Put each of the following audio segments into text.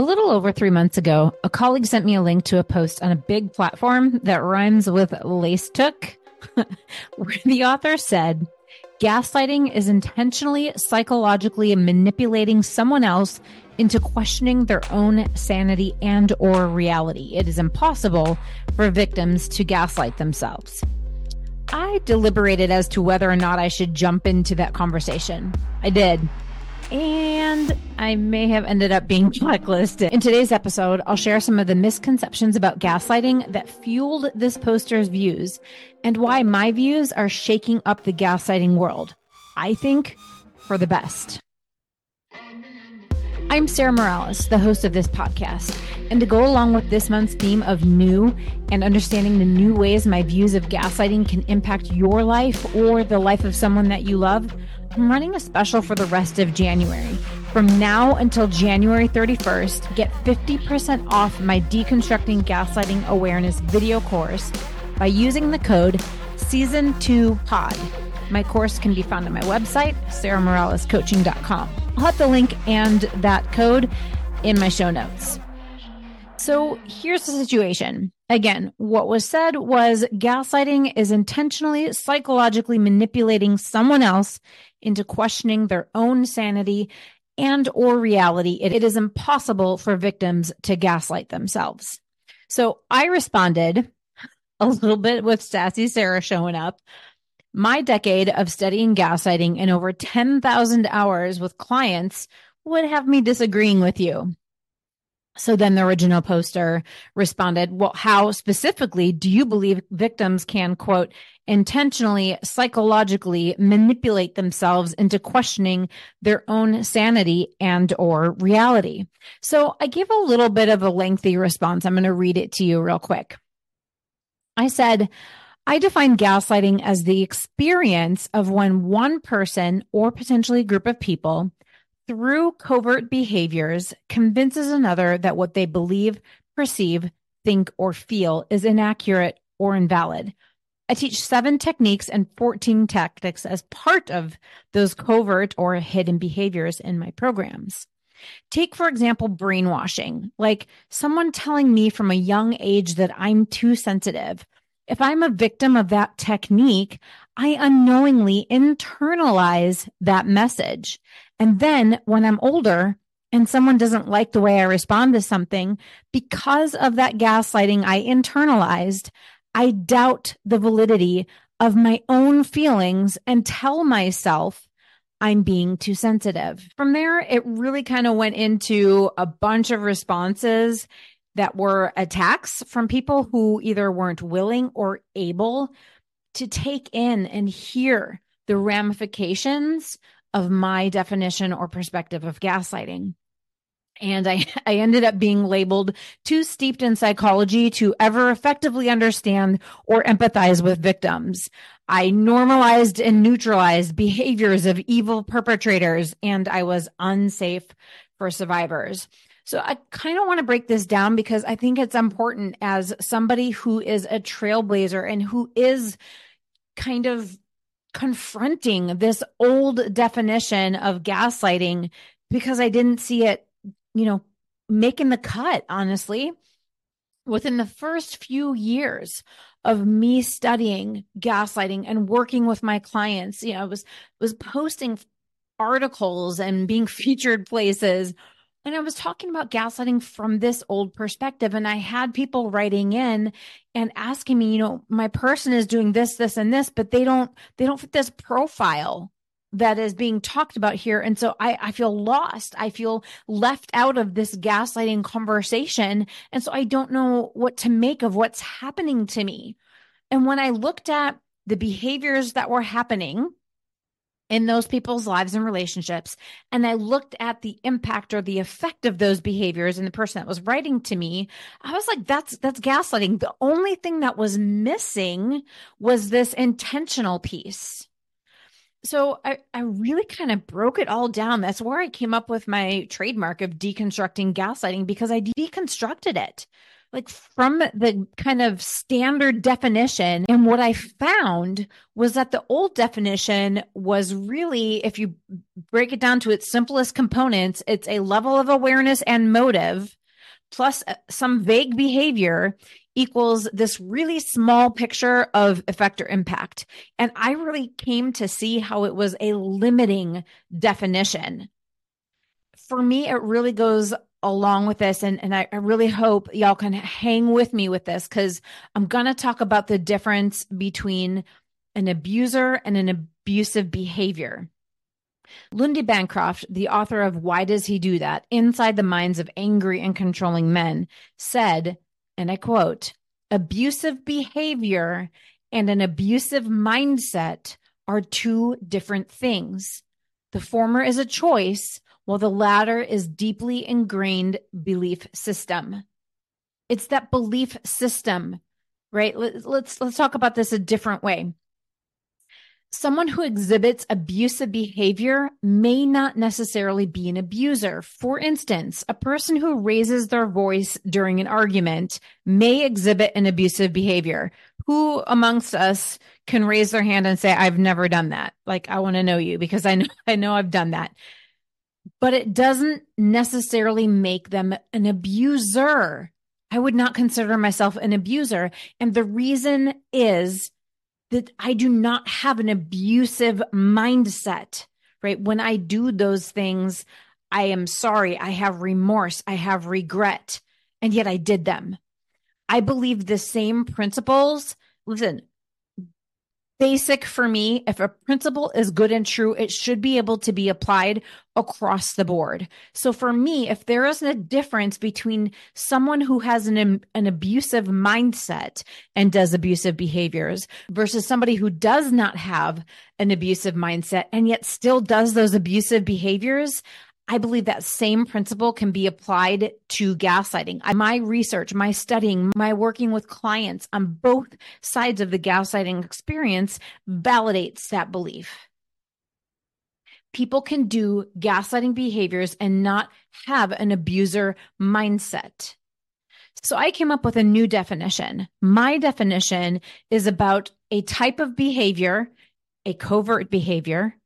A little over three months ago, a colleague sent me a link to a post on a big platform that rhymes with lace took, where the author said, Gaslighting is intentionally psychologically manipulating someone else into questioning their own sanity and or reality. It is impossible for victims to gaslight themselves. I deliberated as to whether or not I should jump into that conversation. I did and I may have ended up being blacklisted. In today's episode, I'll share some of the misconceptions about gaslighting that fueled this poster's views and why my views are shaking up the gaslighting world. I think for the best. I'm Sarah Morales, the host of this podcast. And to go along with this month's theme of new and understanding the new ways my views of gaslighting can impact your life or the life of someone that you love, I'm running a special for the rest of January. From now until January 31st, get 50% off my Deconstructing Gaslighting Awareness video course by using the code Season2Pod. My course can be found on my website, sarahmoralescoaching.com. I'll have the link and that code in my show notes. So here's the situation. Again, what was said was gaslighting is intentionally psychologically manipulating someone else into questioning their own sanity and or reality. It is impossible for victims to gaslight themselves. So I responded a little bit with Sassy Sarah showing up. My decade of studying gaslighting and over 10,000 hours with clients would have me disagreeing with you. So then the original poster responded, well, how specifically do you believe victims can quote, intentionally, psychologically manipulate themselves into questioning their own sanity and or reality? So I gave a little bit of a lengthy response. I'm going to read it to you real quick. I said, I define gaslighting as the experience of when one person or potentially a group of people through covert behaviors convinces another that what they believe, perceive, think, or feel is inaccurate or invalid. I teach seven techniques and 14 tactics as part of those covert or hidden behaviors in my programs. Take, for example, brainwashing, like someone telling me from a young age that I'm too sensitive. If I'm a victim of that technique, I unknowingly internalize that message. And then when I'm older and someone doesn't like the way I respond to something, because of that gaslighting I internalized, I doubt the validity of my own feelings and tell myself I'm being too sensitive. From there, it really kind of went into a bunch of responses that were attacks from people who either weren't willing or able to take in and hear the ramifications of my definition or perspective of gaslighting. And I, I ended up being labeled too steeped in psychology to ever effectively understand or empathize with victims. I normalized and neutralized behaviors of evil perpetrators, and I was unsafe for survivors. So I kind of want to break this down because I think it's important as somebody who is a trailblazer and who is kind of confronting this old definition of gaslighting because I didn't see it, you know, making the cut, honestly. Within the first few years of me studying gaslighting and working with my clients, you know, I was was posting articles and being featured places and I was talking about gaslighting from this old perspective. And I had people writing in and asking me, you know, my person is doing this, this, and this, but they don't, they don't fit this profile that is being talked about here. And so I, I feel lost. I feel left out of this gaslighting conversation. And so I don't know what to make of what's happening to me. And when I looked at the behaviors that were happening, in those people's lives and relationships. And I looked at the impact or the effect of those behaviors in the person that was writing to me. I was like, that's, that's gaslighting. The only thing that was missing was this intentional piece. So I, I really kind of broke it all down. That's where I came up with my trademark of deconstructing gaslighting because I deconstructed it like from the kind of standard definition. And what I found was that the old definition was really, if you break it down to its simplest components, it's a level of awareness and motive plus uh, some vague behavior equals this really small picture of effect or impact. And I really came to see how it was a limiting definition. For me, it really goes along with this and, and I, I really hope y'all can hang with me with this because i'm going to talk about the difference between an abuser and an abusive behavior Lundy Bancroft, the author of Why Does He Do That? Inside the Minds of Angry and Controlling Men, said, and I quote, abusive behavior and an abusive mindset are two different things. The former is a choice, while the latter is deeply ingrained belief system. It's that belief system, right? Let's let's, talk about this a different way. Someone who exhibits abusive behavior may not necessarily be an abuser. For instance, a person who raises their voice during an argument may exhibit an abusive behavior. Who amongst us can raise their hand and say, I've never done that? Like, I want to know you because I know, I know I've done that but it doesn't necessarily make them an abuser. I would not consider myself an abuser. And the reason is that I do not have an abusive mindset, right? When I do those things, I am sorry. I have remorse. I have regret. And yet I did them. I believe the same principles. Listen, basic for me. If a principle is good and true, it should be able to be applied across the board. So for me, if there isn't a difference between someone who has an, an abusive mindset and does abusive behaviors versus somebody who does not have an abusive mindset and yet still does those abusive behaviors, I believe that same principle can be applied to gaslighting. My research, my studying, my working with clients on both sides of the gaslighting experience validates that belief. People can do gaslighting behaviors and not have an abuser mindset. So I came up with a new definition. My definition is about a type of behavior, a covert behavior,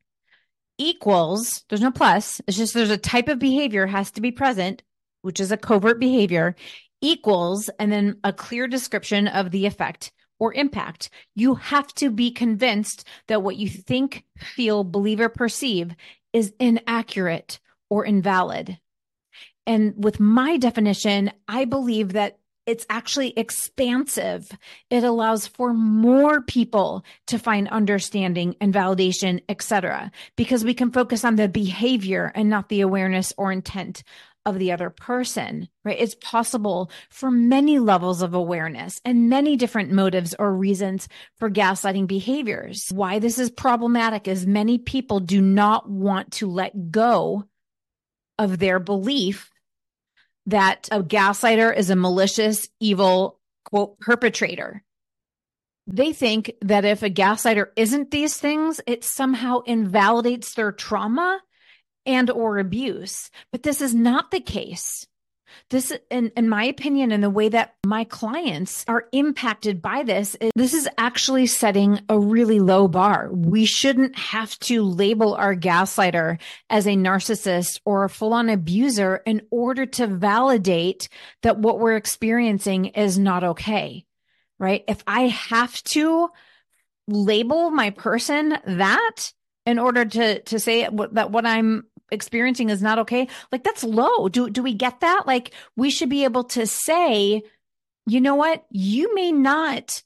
equals, there's no plus, it's just there's a type of behavior has to be present, which is a covert behavior, equals, and then a clear description of the effect or impact. You have to be convinced that what you think, feel, believe, or perceive is inaccurate or invalid. And with my definition, I believe that it's actually expansive. It allows for more people to find understanding and validation, etc., because we can focus on the behavior and not the awareness or intent of the other person, right? It's possible for many levels of awareness and many different motives or reasons for gaslighting behaviors. Why this is problematic is many people do not want to let go of their belief that a gaslighter is a malicious, evil, quote, perpetrator. They think that if a gaslighter isn't these things, it somehow invalidates their trauma and or abuse. But this is not the case this in, in my opinion and the way that my clients are impacted by this is this is actually setting a really low bar. We shouldn't have to label our gaslighter as a narcissist or a full-on abuser in order to validate that what we're experiencing is not okay right? If i have to label my person that in order to to say that what i'm experiencing is not okay like that's low. Do do we get that? Like we should be able to say you know what? You may not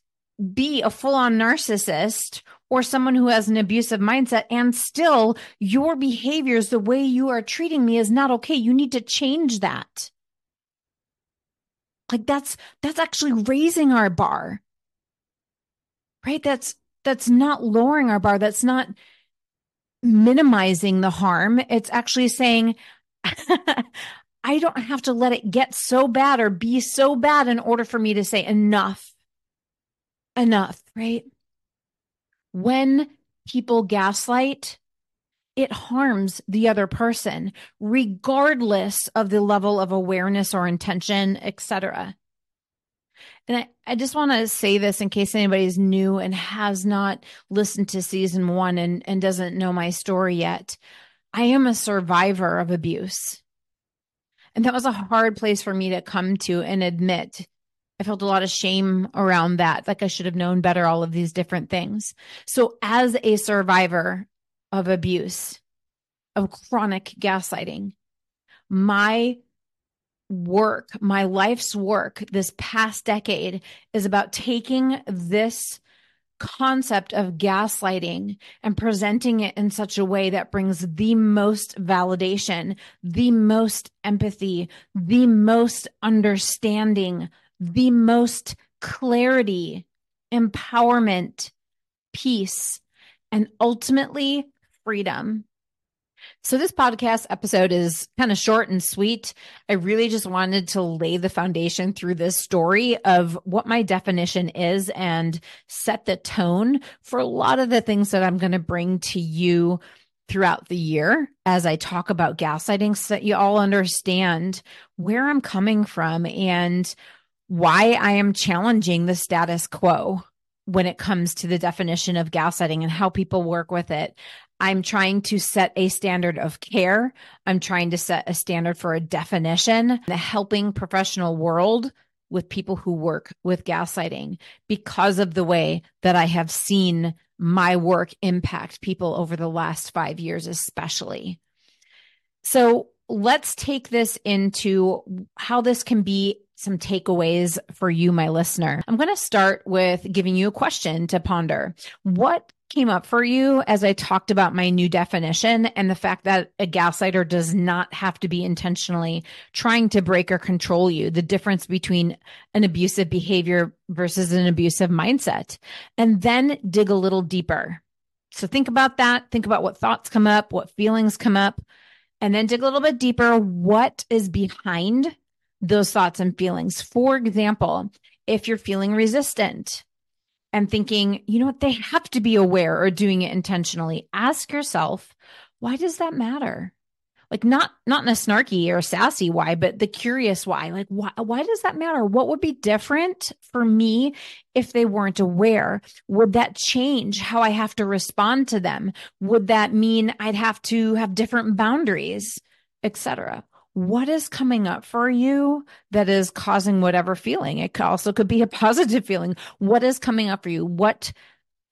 be a full-on narcissist or someone who has an abusive mindset and still your behaviors the way you are treating me is not okay. You need to change that. Like that's that's actually raising our bar. Right? That's that's not lowering our bar. That's not minimizing the harm. It's actually saying, I don't have to let it get so bad or be so bad in order for me to say enough. Enough, right? When people gaslight, it harms the other person, regardless of the level of awareness or intention, etc. And I, I just want to say this in case anybody's new and has not listened to season one and, and doesn't know my story yet. I am a survivor of abuse. And that was a hard place for me to come to and admit. I felt a lot of shame around that. Like I should have known better, all of these different things. So, as a survivor of abuse, of chronic gaslighting, my work, my life's work this past decade is about taking this concept of gaslighting and presenting it in such a way that brings the most validation, the most empathy, the most understanding, the most clarity, empowerment, peace, and ultimately freedom so, this podcast episode is kind of short and sweet. I really just wanted to lay the foundation through this story of what my definition is and set the tone for a lot of the things that I'm going to bring to you throughout the year as I talk about gaslighting so that you all understand where I'm coming from and why I am challenging the status quo when it comes to the definition of gaslighting and how people work with it. I'm trying to set a standard of care. I'm trying to set a standard for a definition, the helping professional world with people who work with gaslighting because of the way that I have seen my work impact people over the last five years, especially. So let's take this into how this can be some takeaways for you, my listener. I'm going to start with giving you a question to ponder. What came up for you as I talked about my new definition and the fact that a gaslighter does not have to be intentionally trying to break or control you, the difference between an abusive behavior versus an abusive mindset, and then dig a little deeper. So think about that. Think about what thoughts come up, what feelings come up, and then dig a little bit deeper. What is behind those thoughts and feelings? For example, if you're feeling resistant, and thinking, you know what, they have to be aware or doing it intentionally. Ask yourself, why does that matter? Like not not in a snarky or sassy why, but the curious why. Like why why does that matter? What would be different for me if they weren't aware? Would that change how I have to respond to them? Would that mean I'd have to have different boundaries, etc.? What is coming up for you that is causing whatever feeling. It also could be a positive feeling. What is coming up for you? What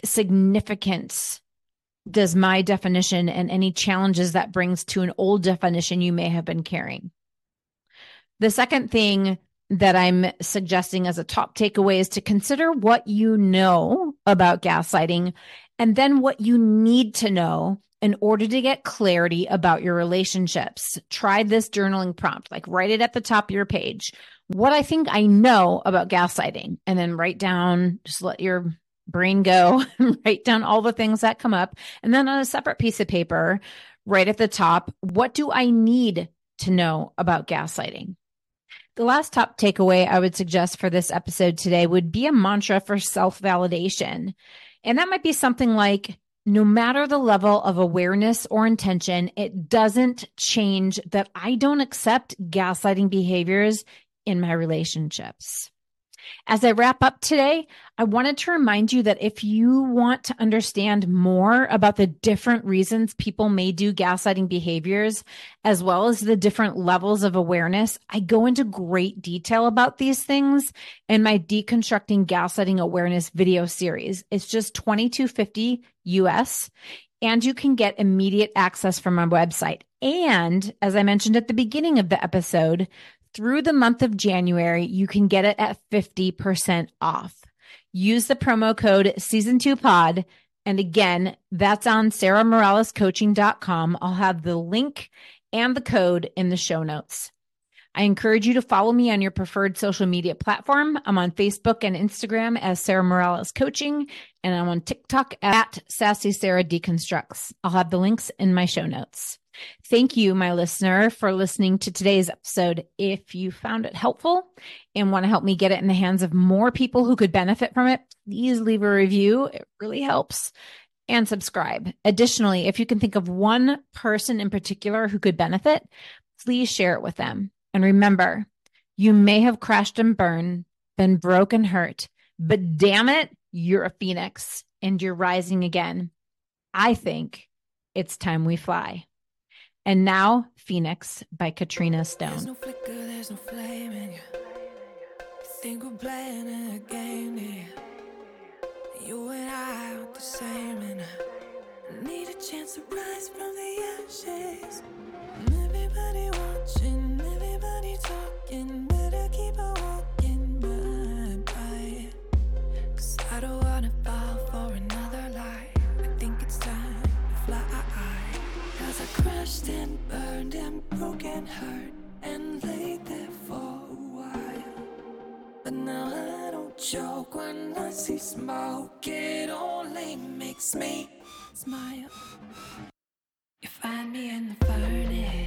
significance does my definition and any challenges that brings to an old definition you may have been carrying? The second thing that I'm suggesting as a top takeaway is to consider what you know about gaslighting and then what you need to know in order to get clarity about your relationships. Try this journaling prompt, like write it at the top of your page. What I think I know about gaslighting, and then write down, just let your brain go, write down all the things that come up. And then on a separate piece of paper, right at the top, what do I need to know about gaslighting? The last top takeaway I would suggest for this episode today would be a mantra for self validation. And that might be something like, no matter the level of awareness or intention, it doesn't change that I don't accept gaslighting behaviors in my relationships. As I wrap up today, I wanted to remind you that if you want to understand more about the different reasons people may do gaslighting behaviors, as well as the different levels of awareness, I go into great detail about these things in my Deconstructing Gaslighting Awareness video series. It's just 2250 US and you can get immediate access from my website. And as I mentioned at the beginning of the episode, through the month of January, you can get it at 50% off. Use the promo code season two pod. And again, that's on sarahmoralescoaching.com. I'll have the link and the code in the show notes. I encourage you to follow me on your preferred social media platform. I'm on Facebook and Instagram as Sarah Morales Coaching, and I'm on TikTok at Sassy Sarah Deconstructs. I'll have the links in my show notes. Thank you, my listener, for listening to today's episode. If you found it helpful and want to help me get it in the hands of more people who could benefit from it, please leave a review. It really helps. And subscribe. Additionally, if you can think of one person in particular who could benefit, please share it with them. And remember, you may have crashed and burned, been broken, hurt, but damn it, you're a phoenix and you're rising again. I think it's time we fly. And now, Phoenix by Katrina Stone. No flicker, no game. You and I are the same, and I need a chance to rise from the ashes. Everybody watching, everybody talking. Crashed and burned and broke and hurt and laid there for a while. But now I don't choke when I see smoke. It only makes me smile. You find me in the furnace.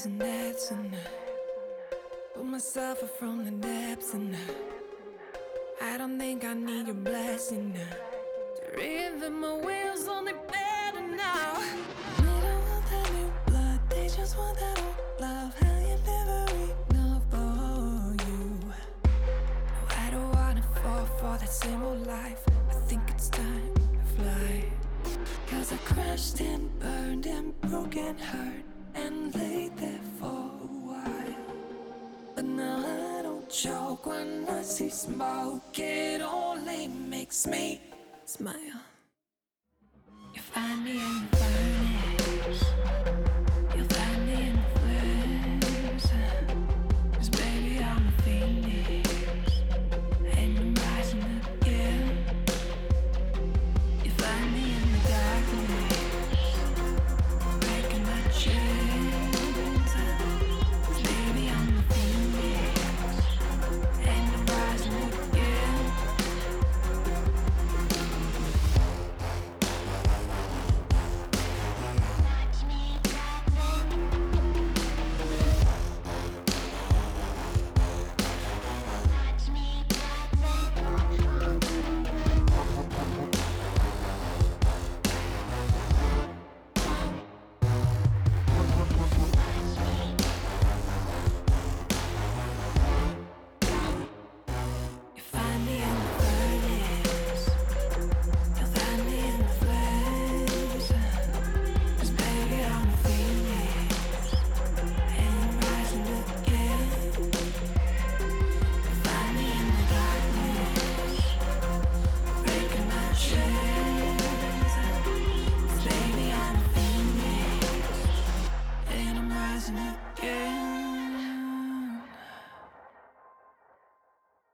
Thousand deaths and I put myself up from the depths and I, I don't think I need your blessing now to reinvent my wheels only better now. They don't want that new blood, they just want that old love. Hell, you never enough for you. No, I don't wanna fall for that same old life. I think it's time to fly. Cause I crashed and burned and broke and smoke. It only makes me smile. You find me in the furnace.